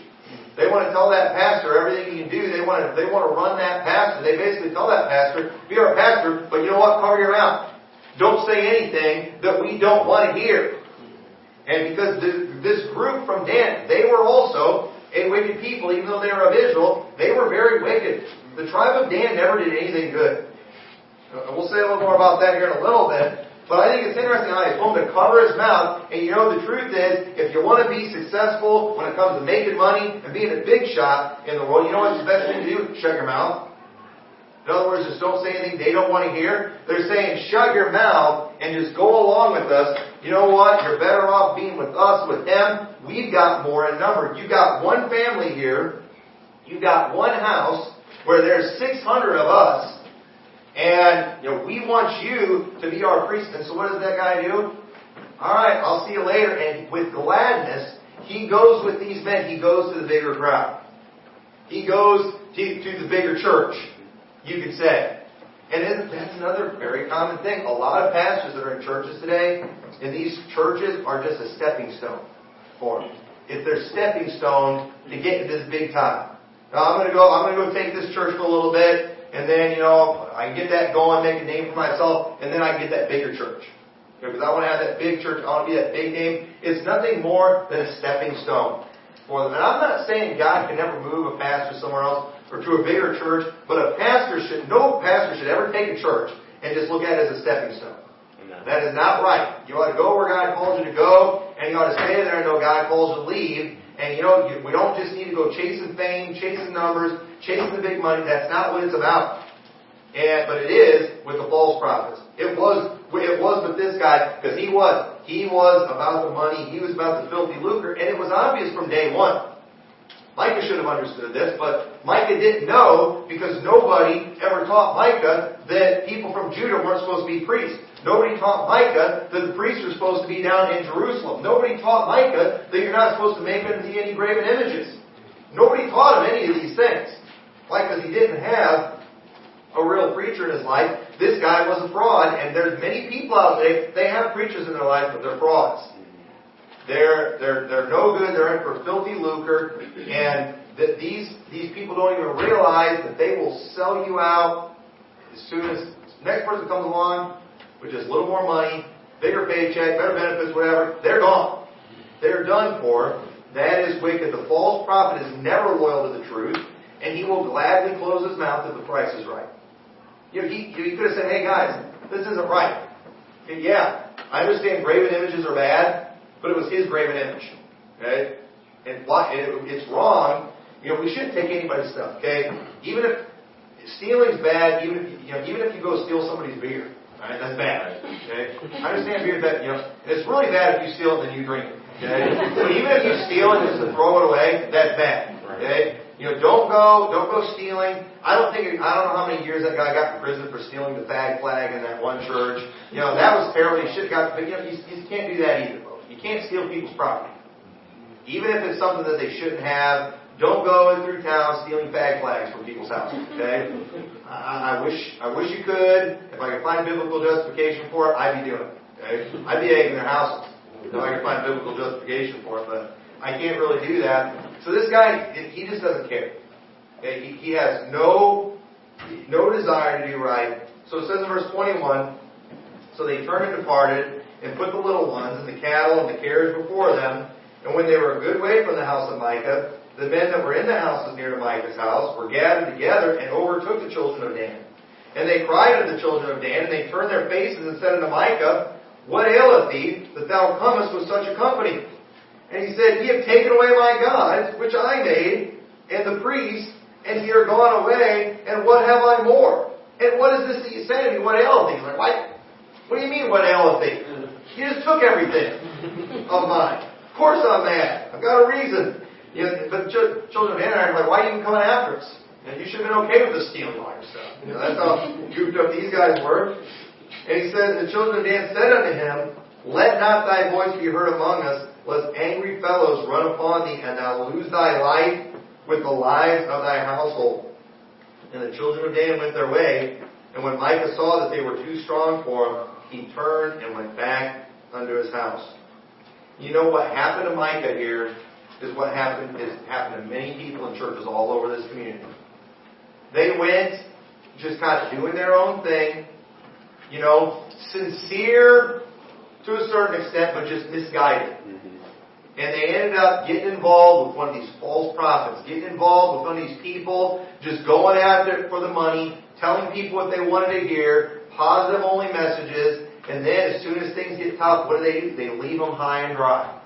They want to tell that pastor everything he can do. They want to they want to run that pastor. They basically tell that pastor, "Be our pastor, but you know what? Cover your mouth. Don't say anything that we don't want to hear." And because this group from Dan, they were also a wicked people, even though they were of Israel. They were very wicked. The tribe of Dan never did anything good. Uh, we'll say a little more about that here in a little bit. But I think it's interesting how told him to cover his mouth. And you know, the truth is, if you want to be successful when it comes to making money and being a big shot in the world, you know what's the best thing to do? Shut your mouth. In other words, just don't say anything they don't want to hear. They're saying, shut your mouth and just go along with us. You know what? You're better off being with us, with them. We've got more in number. You got one family here. You got one house where there's 600 of us, and you know, we want you to be our priest. And so what does that guy do? All right, I'll see you later. And with gladness, he goes with these men. He goes to the bigger crowd. He goes to, to the bigger church, you could say. And that's another very common thing. A lot of pastors that are in churches today, and these churches are just a stepping stone for them. It's their stepping stone to get to this big time. Now I'm going to go. I'm going to go take this church for a little bit, and then you know I get that going, make a name for myself, and then I get that bigger church. Because I want to have that big church. I want to be that big name. It's nothing more than a stepping stone for them. And I'm not saying God can never move a pastor somewhere else or to a bigger church, but a pastor should, no pastor should ever take a church and just look at it as a stepping stone. That is not right. You ought to go where God calls you to go, and you ought to stay there until God calls you to leave, and you know, we don't just need to go chasing fame, chasing numbers, chasing the big money. That's not what it's about. And, but it is with the false prophets. It was, it was with this guy, because he was. He was about the money, he was about the filthy lucre, and it was obvious from day one. Micah should have understood this, but Micah didn't know because nobody ever taught Micah that people from Judah weren't supposed to be priests. Nobody taught Micah that the priests are supposed to be down in Jerusalem. Nobody taught Micah that you're not supposed to make any graven images. Nobody taught him any of these things. Why? Because he didn't have a real preacher in his life. This guy was a fraud, and there's many people out there, they have preachers in their life, but they're frauds. They're, they're, they're no good. They're in for filthy lucre. And that these, these people don't even realize that they will sell you out as soon as the next person comes along with just a little more money, bigger paycheck, better benefits, whatever. They're gone. They're done for. That is wicked. The false prophet is never loyal to the truth, and he will gladly close his mouth if the price is right. You know, he, he could have said, hey guys, this isn't right. And yeah, I understand graven images are bad, but it was his graven image. Okay? And it's wrong. You know, we shouldn't take anybody's stuff. Okay? Even if stealing's bad, even if you know, even if you go steal somebody's beer, right? That's bad. Okay? I understand beer bad. You know, it's really bad if you steal it and you drink it. Okay? But even if you steal it just to throw it away, that's bad. Okay? You know, don't go, don't go stealing. I don't think, I don't know how many years that guy got in prison for stealing the flag flag in that one church. You know, that was terrible. He should have got, but you know, you, you can't do that either. Folks. You can't steal people's property. Even if it's something that they shouldn't have, don't go in through town stealing fag flags from people's houses. Okay? I, I wish I wish you could. If I could find biblical justification for it, I'd be doing it. Okay? I'd be egging their houses if I could find biblical justification for it, but I can't really do that. So this guy, he just doesn't care. Okay? He, he has no no desire to do right. So it says in verse 21, so they turned and departed, and put the little ones and the cattle and the carriage before them. And when they were a good way from the house of Micah, the men that were in the houses near to Micah's house were gathered together and overtook the children of Dan. And they cried unto the children of Dan, and they turned their faces and said unto Micah, What aileth thee that thou comest with such a company? And he said, Ye have taken away my gods, which I made, and the priests, and ye are gone away, and what have I more? And what is this that you say to me? What aileth thee? Like, what? What do you mean, what aileth thee? You just took everything of mine. Of course I'm mad. I've got a reason. Know, but ch- children of Anak are like, why are you even coming after us? You, know, you should have been okay with the stealing all your stuff. You know, that's how goofed up these guys were. And he said, the children of Dan said unto him, Let not thy voice be heard among us, lest angry fellows run upon thee, and thou lose thy life with the lives of thy household. And the children of Dan went their way, and when Micah saw that they were too strong for him, he turned and went back unto his house. You know what happened to Micah here is what happened is happened to many people in churches all over this community. They went just kind of doing their own thing, you know, sincere to a certain extent, but just misguided. Mm-hmm. And they ended up getting involved with one of these false prophets, getting involved with one of these people, just going after it for the money, telling people what they wanted to hear, positive only messages, and then as soon as things get tough, what do they do? They leave them high and dry.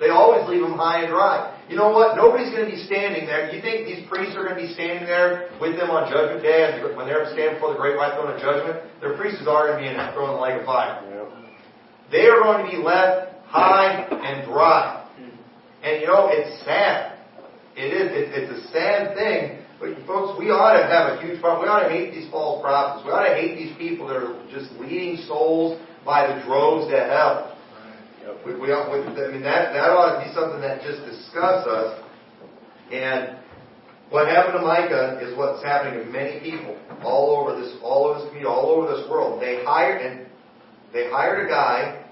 They always leave them high and dry. You know what? Nobody's going to be standing there. You think these priests are going to be standing there with them on Judgment Day and when they're standing before the great white throne of judgment? Their priests are going to be in throne in the lake of fire. Yep. They are going to be left high and dry. And you know, it's sad. It is. it's a sad thing but folks, we ought to have a huge problem. We ought to hate these false prophets. We ought to hate these people that are just leading souls by the droves to hell. We, we ought, we, I mean, that, that ought to be something that just disgusts us. And what happened to Micah is what's happening to many people all over this, all over this community, all over this world. They hired and they hired a guy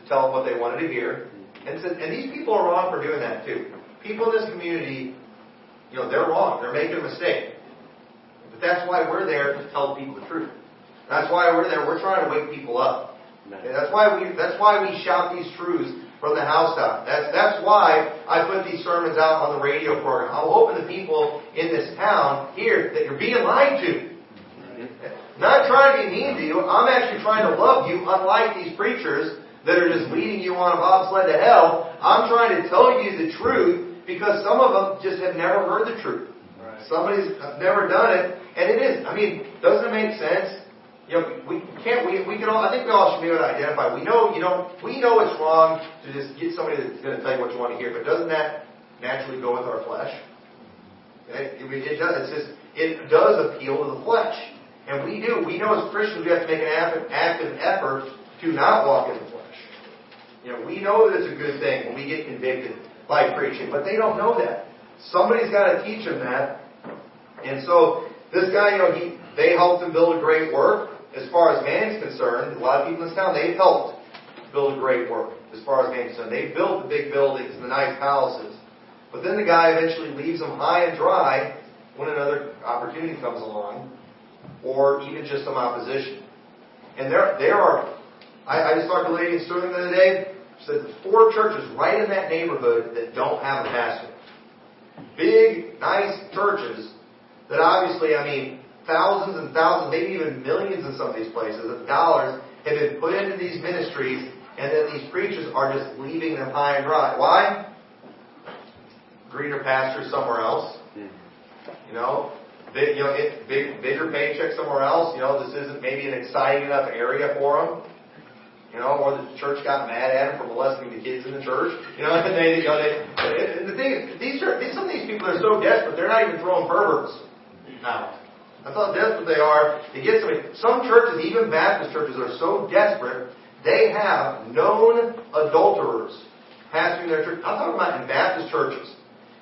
to tell them what they wanted to hear, and said, and these people are wrong for doing that too. People in this community you know, they're wrong. They're making a mistake. But that's why we're there to tell people the truth. That's why we're there. We're trying to wake people up. Okay, that's why we that's why we shout these truths from the house housetop. That's that's why I put these sermons out on the radio program. I'm hoping the people in this town hear that you're being lied to. Mm-hmm. Not trying to be mean to you. I'm actually trying to love you, unlike these preachers that are just leading you on a bobsled to hell. I'm trying to tell you the truth because some of them just have never heard the truth. Somebody's never done it, and it is. I mean, doesn't it make sense? You know, we can't. We we can all. I think we all should be able to identify. We know. You know. We know it's wrong to just get somebody that's going to tell you what you want to hear. But doesn't that naturally go with our flesh? It, it does. It's just it does appeal to the flesh, and we do. We know as Christians we have to make an active effort to not walk in the flesh. You know, we know that it's a good thing when we get convicted by preaching, but they don't know that. Somebody's got to teach them that. And so this guy, you know, he they helped him build a great work. As far as man is concerned, a lot of people in this town they've helped build a great work. As far as man is concerned, they built the big buildings and the nice palaces. But then the guy eventually leaves them high and dry when another opportunity comes along, or even just some opposition. And there, there are, I, I just talked to a lady in Sterling the other day, she said four churches right in that neighborhood that don't have a pastor. Big, nice churches that obviously, I mean, thousands and thousands, maybe even millions in some of these places of dollars have been put into these ministries, and then these preachers are just leaving them high and dry. Why? greener pasture somewhere else. Hmm. You know, big, you know, it, big, bigger paycheck somewhere else. You know, this isn't maybe an exciting enough area for them. You know, or the church got mad at him for molesting the kids in the church. You know, and *laughs* they, you know, they, and the thing is, these are, some of these people are so desperate, they're not even throwing perverts out. That's how desperate they are to get somebody. Some churches, even Baptist churches, are so desperate, they have known adulterers pastoring their church. I'm talking about in Baptist churches.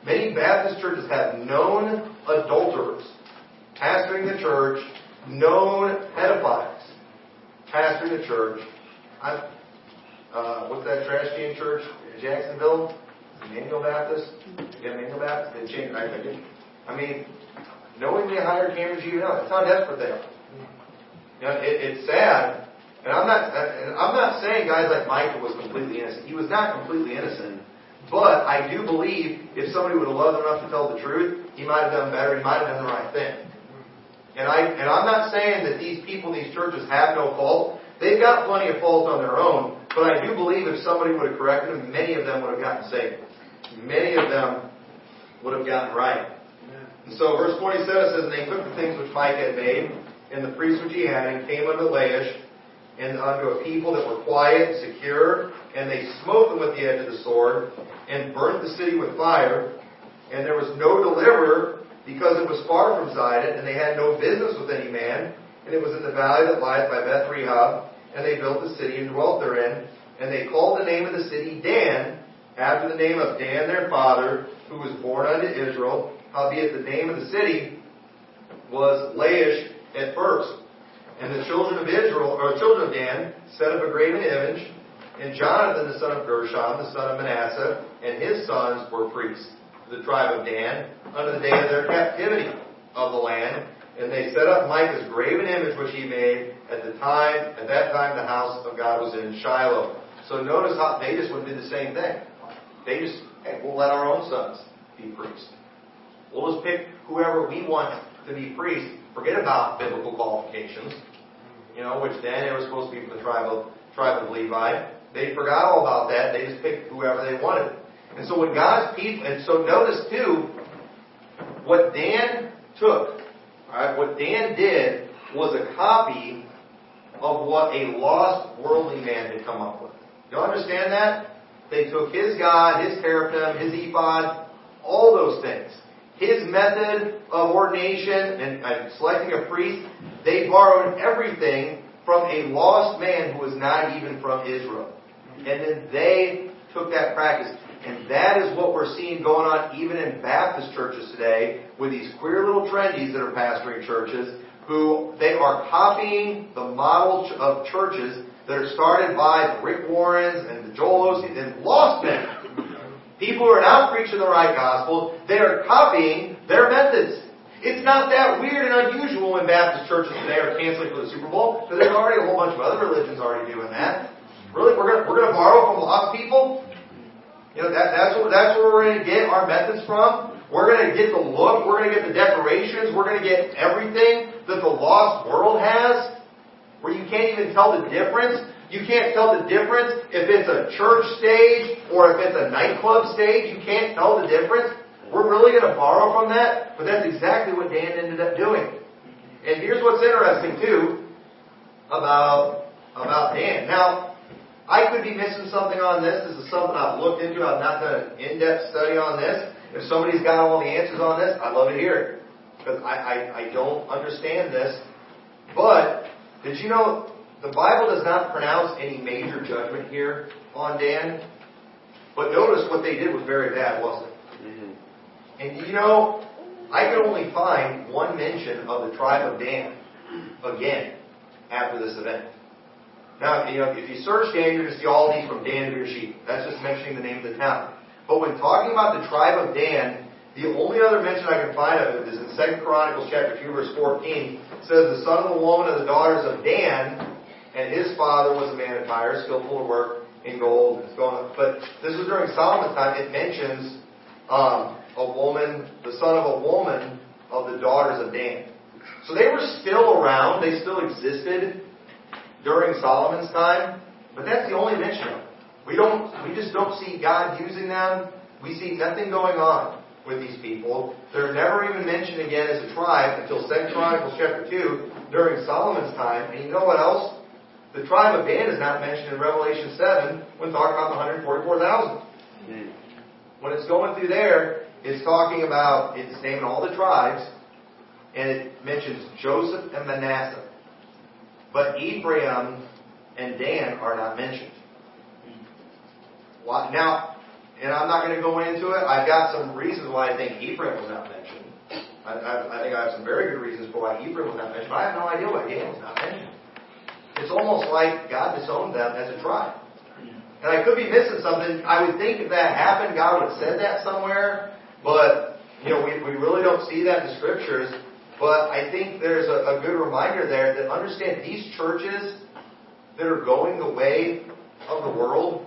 Many Baptist churches have known adulterers pastoring the church, known pedophiles pastoring the church. I, uh, what's that trash can church in Jacksonville? Emmanuel Baptist? Yeah, Emmanuel Baptist? They changed. I mean, knowing they hired Cameron G. That's how desperate they are. You know, it, it's sad, and I'm not. And I'm not saying guys like Michael was completely innocent. He was not completely innocent. But I do believe if somebody would have loved enough to tell the truth, he might have done better. He might have done the right thing. And I and I'm not saying that these people in these churches have no fault. They've got plenty of fault on their own. But I do believe if somebody would have corrected them, many of them would have gotten saved. Many of them would have gotten right. And so verse 27 says, And they took the things which Micah had made, and the priests which he had, and came unto Laish, and unto a people that were quiet and secure, and they smote them with the edge of the sword, and burnt the city with fire. And there was no deliverer, because it was far from Zidon, and they had no business with any man. And it was in the valley that lieth by Beth Rehob, and they built the city and dwelt therein. And they called the name of the city Dan, after the name of Dan their father, who was born unto Israel. Howbeit the name of the city was Laish at first. And the children of Israel, or children of Dan, set up a graven image, and Jonathan the son of Gershon, the son of Manasseh, and his sons were priests the tribe of Dan under the day of their captivity of the land. And they set up Micah's graven image which he made at the time, at that time the house of God was in Shiloh. So notice how they just would do the same thing. They just, hey, we'll let our own sons be priests. We'll just pick whoever we want to be priests. Forget about biblical qualifications. You know, which then they were supposed to be from the tribe of tribe of Levi. They forgot all about that. They just picked whoever they wanted. And so when God's people, and so notice too, what Dan took, alright, what Dan did was a copy of what a lost worldly man had come up with. You understand that? They took his God, his teraphim, his ephod, all those things. His method of ordination and, and selecting a priest, they borrowed everything from a lost man who was not even from Israel. And then they took that practice. And that is what we're seeing going on even in Baptist churches today with these queer little trendies that are pastoring churches who they are copying the model of churches that are started by the Rick Warrens and the Joel Osteen and lost men. People who are not preaching the right gospel, they are copying their methods. It's not that weird and unusual when Baptist churches today are canceling for the Super Bowl, because there's already a whole bunch of other religions already doing that. Really? We're gonna, we're gonna borrow from lost people? You know, that, that's, what, that's where we're gonna get our methods from. We're gonna get the look, we're gonna get the decorations, we're gonna get everything that the lost world has, where you can't even tell the difference. You can't tell the difference if it's a church stage or if it's a nightclub stage. You can't tell the difference. We're really going to borrow from that, but that's exactly what Dan ended up doing. And here's what's interesting too about about Dan. Now, I could be missing something on this. This is something I've looked into. I've not done an in-depth study on this. If somebody's got all the answers on this, I'd love to hear it. Because I, I, I don't understand this. But, did you know the Bible does not pronounce any major judgment here on Dan? But notice what they did was very bad, wasn't it? Mm-hmm. And you know, I could only find one mention of the tribe of Dan again after this event. Now, you know, if you search Dan, you're going to see all these from Dan to Beersheba. That's just mentioning the name of the town. But when talking about the tribe of Dan, the only other mention I can find of it is in 2 Chronicles chapter 2, verse 14. It says, The son of the woman of the daughters of Dan, and his father was a man of Tyre, skillful of work in gold. It's going on. But this was during Solomon's time. It mentions um, a woman, the son of a woman of the daughters of Dan. So they were still around. They still existed during Solomon's time. But that's the only mention of it. We don't, we just don't see God using them. We see nothing going on with these people. They're never even mentioned again as a tribe until 2 Chronicles chapter 2 during Solomon's time. And you know what else? The tribe of Dan is not mentioned in Revelation 7 when talking about the 144,000. Mm. When it's going through there, it's talking about, it's naming all the tribes, and it mentions Joseph and Manasseh. But Ephraim and Dan are not mentioned. Why, now, and I'm not going to go into it. I've got some reasons why I think Ephraim was not mentioned. I, I, I think I have some very good reasons for why Ephraim was not mentioned, but I have no idea why Dan was not mentioned. It's almost like God disowned them as a tribe. And I could be missing something. I would think if that happened, God would have said that somewhere. But, you know, we, we really don't see that in the scriptures. But I think there's a, a good reminder there that understand these churches that are going the way of the world,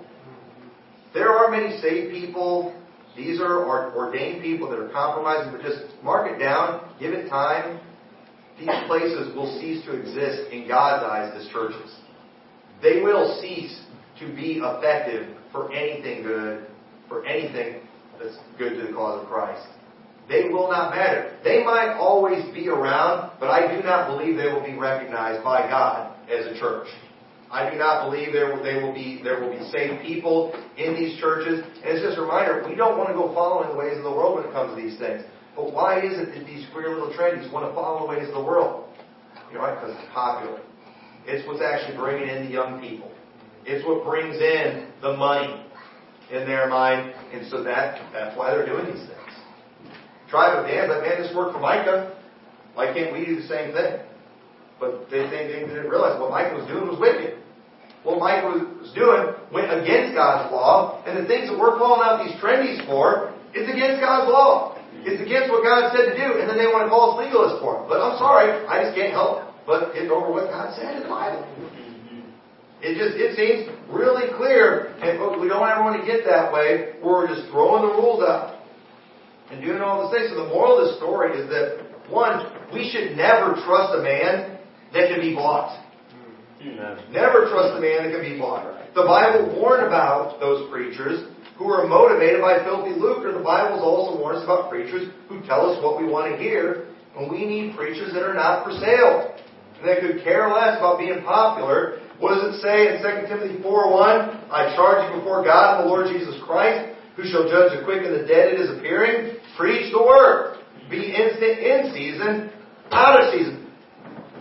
there are many saved people. These are ordained people that are compromising, but just mark it down, give it time. These places will cease to exist in God's eyes as churches. They will cease to be effective for anything good, for anything that's good to the cause of Christ. They will not matter. They might always be around, but I do not believe they will be recognized by God as a church. I do not believe there will, they will be there will be saved people in these churches. And it's just a reminder, we don't want to go following the ways of the world when it comes to these things. But why is it that these queer little trendies want to follow the ways of the world? You know, Because it's popular. It's what's actually bringing in the young people. It's what brings in the money in their mind, and so that that's why they're doing these things. Tribe of Dan, but man, this worked for Micah. Why can't we do the same thing? But they, they, they didn't realize what Micah was doing was wicked what Mike was doing went against God's law, and the things that we're calling out these trendies for, it's against God's law. It's against what God said to do, and then they want to call us legalists for it. But I'm sorry, I just can't help but get over what God said in the Bible. It just it seems really clear, and we don't ever want to get that way where we're just throwing the rules out and doing all these things. So the moral of the story is that one, we should never trust a man that can be bought. Never trust the man that can be bought. The Bible warned about those preachers who are motivated by filthy lucre. The Bible also warns about preachers who tell us what we want to hear, and we need preachers that are not for sale. And they could care less about being popular. What does it say in 2 Timothy 4.1? I charge you before God and the Lord Jesus Christ, who shall judge the quick and the dead at his appearing. Preach the word. Be instant in season, out of season.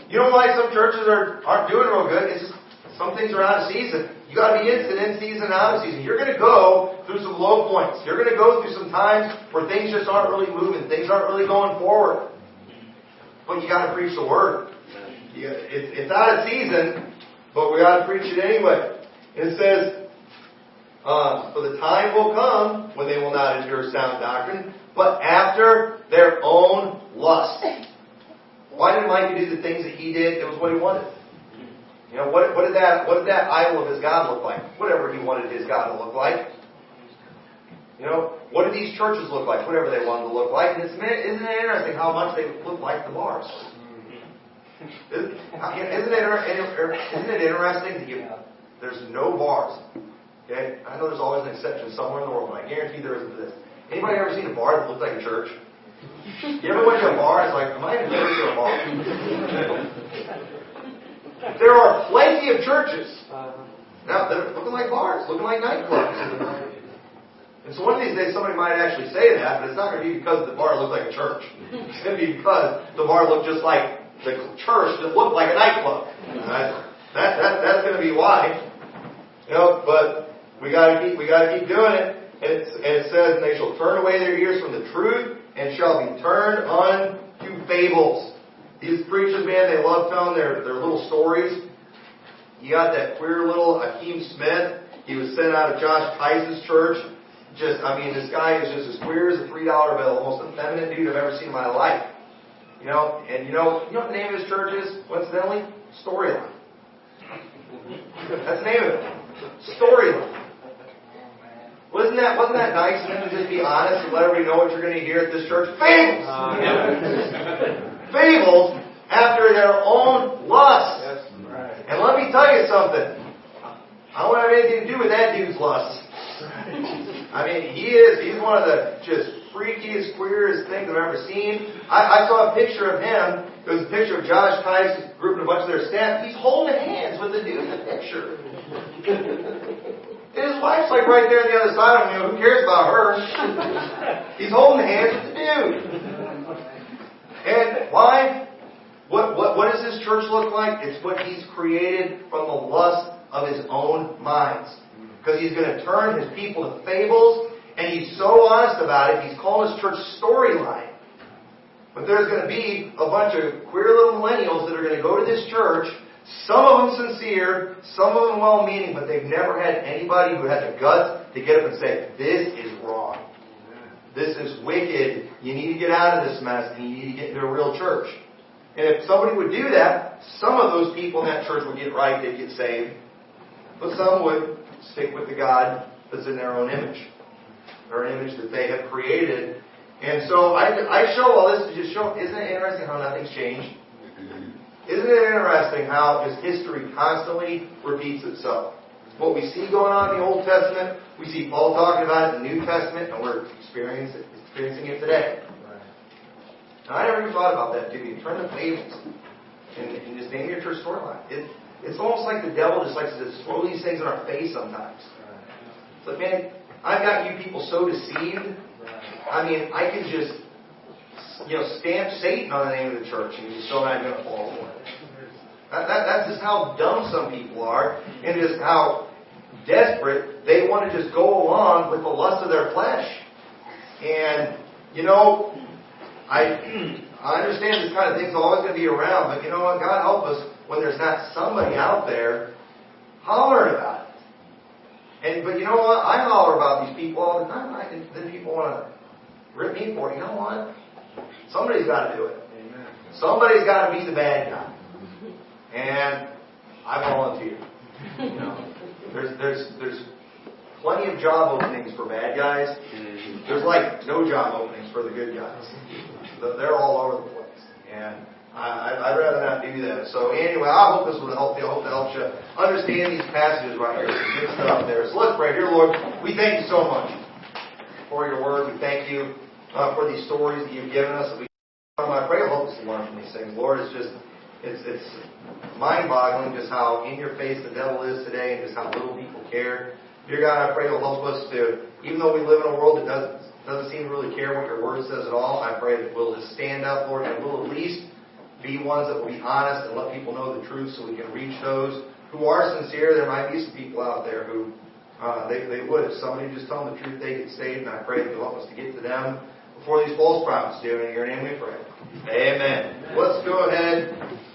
You know why some churches are, aren't doing real good? It's some things are out of season. You got to be instant in season, out of season. You're going to go through some low points. You're going to go through some times where things just aren't really moving. Things aren't really going forward. But you got to preach the word. it's out of season, but we got to preach it anyway. It says, uh, "For the time will come when they will not endure sound doctrine, but after their own lust." Why did Micah do the things that he did? It was what he wanted. You know, what, what did that what did that idol of his God look like? Whatever he wanted his God to look like. You know, what do these churches look like? Whatever they wanted to look like. And it's, isn't it interesting how much they look like the bars? Mm-hmm. Isn't, isn't, it, isn't it interesting that you, there's no bars? Okay? I know there's always an exception somewhere in the world, but I guarantee there isn't this. Anybody ever seen a bar that looks like a church? You ever went to a bar? It's like, am I even going to a bar? *laughs* there are plenty of churches. Uh-huh. Now, they're looking like bars, looking like nightclubs. And so one of these days somebody might actually say that, but it's not going to be because the bar looked like a church. It's going to be because the bar looked just like the church that looked like a nightclub. Right? That, that, that's going to be why. You know, but we got to keep we got to keep doing it. And, and it says, and they shall turn away their ears from the truth and shall be turned unto fables. These preachers, man, they love telling their, their little stories. You got that queer little Hakeem Smith. He was sent out of Josh Teis's church just, I mean, this guy is just as queer as a three dollar bill, the most effeminate dude I've ever seen in my life. You know, and you know, you know what the name of his church is? Coincidentally, Storyline. That's the name of it. Storyline. Wasn't that wasn't that nice of him to just be honest and let everybody know what you're going to hear at this church? Fables. Uh, *laughs* Fables after their own lust. And let me tell you something. I don't have anything to do with that dude's lust. *laughs* I mean, he is, he's one of the just freakiest, queerest things I've ever seen. I, I saw a picture of him. It was a picture of Josh Teis grouping a bunch of their staff. He's holding hands with the dude in the picture. and his wife's like right there on the other side of him. You know, who cares about her? He's holding hands with the dude. And why? What, what, what does this church look like? It's what he's created from the lust of his own minds. Because he's going to turn his people to fables, and he's so honest about it, he's calling his church storyline. But there's going to be a bunch of queer little millennials that are going to go to this church, some of them sincere, some of them well meaning, but they've never had anybody who had the guts to get up and say, This is wrong. This is wicked. You need to get out of this mess and you need to get into a real church. And if somebody would do that, some of those people in that church would get right, they'd get saved. But some would stick with the God that's in their own image, an image that they have created. And so I, I show all this to just show, isn't it interesting how nothing's changed? Isn't it interesting how just history constantly repeats itself? What we see going on in the Old Testament, we see Paul talking about it in the New Testament, and we're experiencing, experiencing it today. And I never even thought about that, did you? Turn the pages and, and just name your church storyline. It's almost like the devil just likes to throw these things in our face sometimes. It's like, man, I've got you people so deceived. I mean, I could just, you know, stamp Satan on the name of the church and you're still not going to fall for it. That, that, that's just how dumb some people are and just how desperate they want to just go along with the lust of their flesh. And, you know, I, *clears throat* I understand this kind of thing's always going to be around, but you know what? God help us when there's not somebody out there hollering about it. And but you know what? I holler about these people all the time. I, and then people want to rip me for it. You know what? Somebody's got to do it. Amen. Somebody's got to be the bad guy. And I volunteer. You know, there's there's there's plenty of job openings for bad guys. There's like no job openings for the good guys. They're all over the place. And I, would rather not do that. So anyway, I hope this will help you. I hope it helps you understand these passages right here. Some good stuff there. So let's pray. Dear Lord, we thank you so much for your word. We thank you uh, for these stories that you've given us. We, I pray you'll help us to learn from these things. Lord, it's just, it's, it's mind-boggling just how in your face the devil is today and just how little people care. Dear God, I pray you'll help us to, even though we live in a world that doesn't, doesn't seem to really care what your word says at all, I pray that we'll just stand up, Lord, and we'll at least be ones that will be honest and let people know the truth so we can reach those who are sincere. There might be some people out there who uh, they, they would. If somebody just tell them the truth, they get saved. And I pray that you'll help us to get to them before these false prophets do. In your name we pray. Amen. Let's go ahead